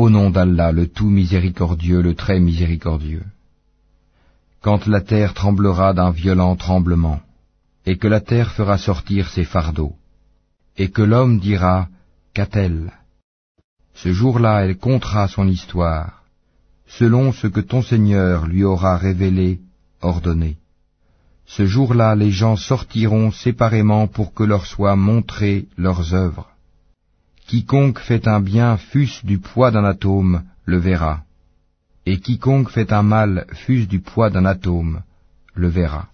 Au nom d'Allah, le tout miséricordieux, le très miséricordieux. Quand la terre tremblera d'un violent tremblement, et que la terre fera sortir ses fardeaux, et que l'homme dira, Qu'a-t-elle? Ce jour-là, elle comptera son histoire, selon ce que ton Seigneur lui aura révélé, ordonné. Ce jour-là, les gens sortiront séparément pour que leur soient montrées leurs œuvres. Quiconque fait un bien fût-ce du poids d'un atome, le verra. Et quiconque fait un mal fût-ce du poids d'un atome, le verra.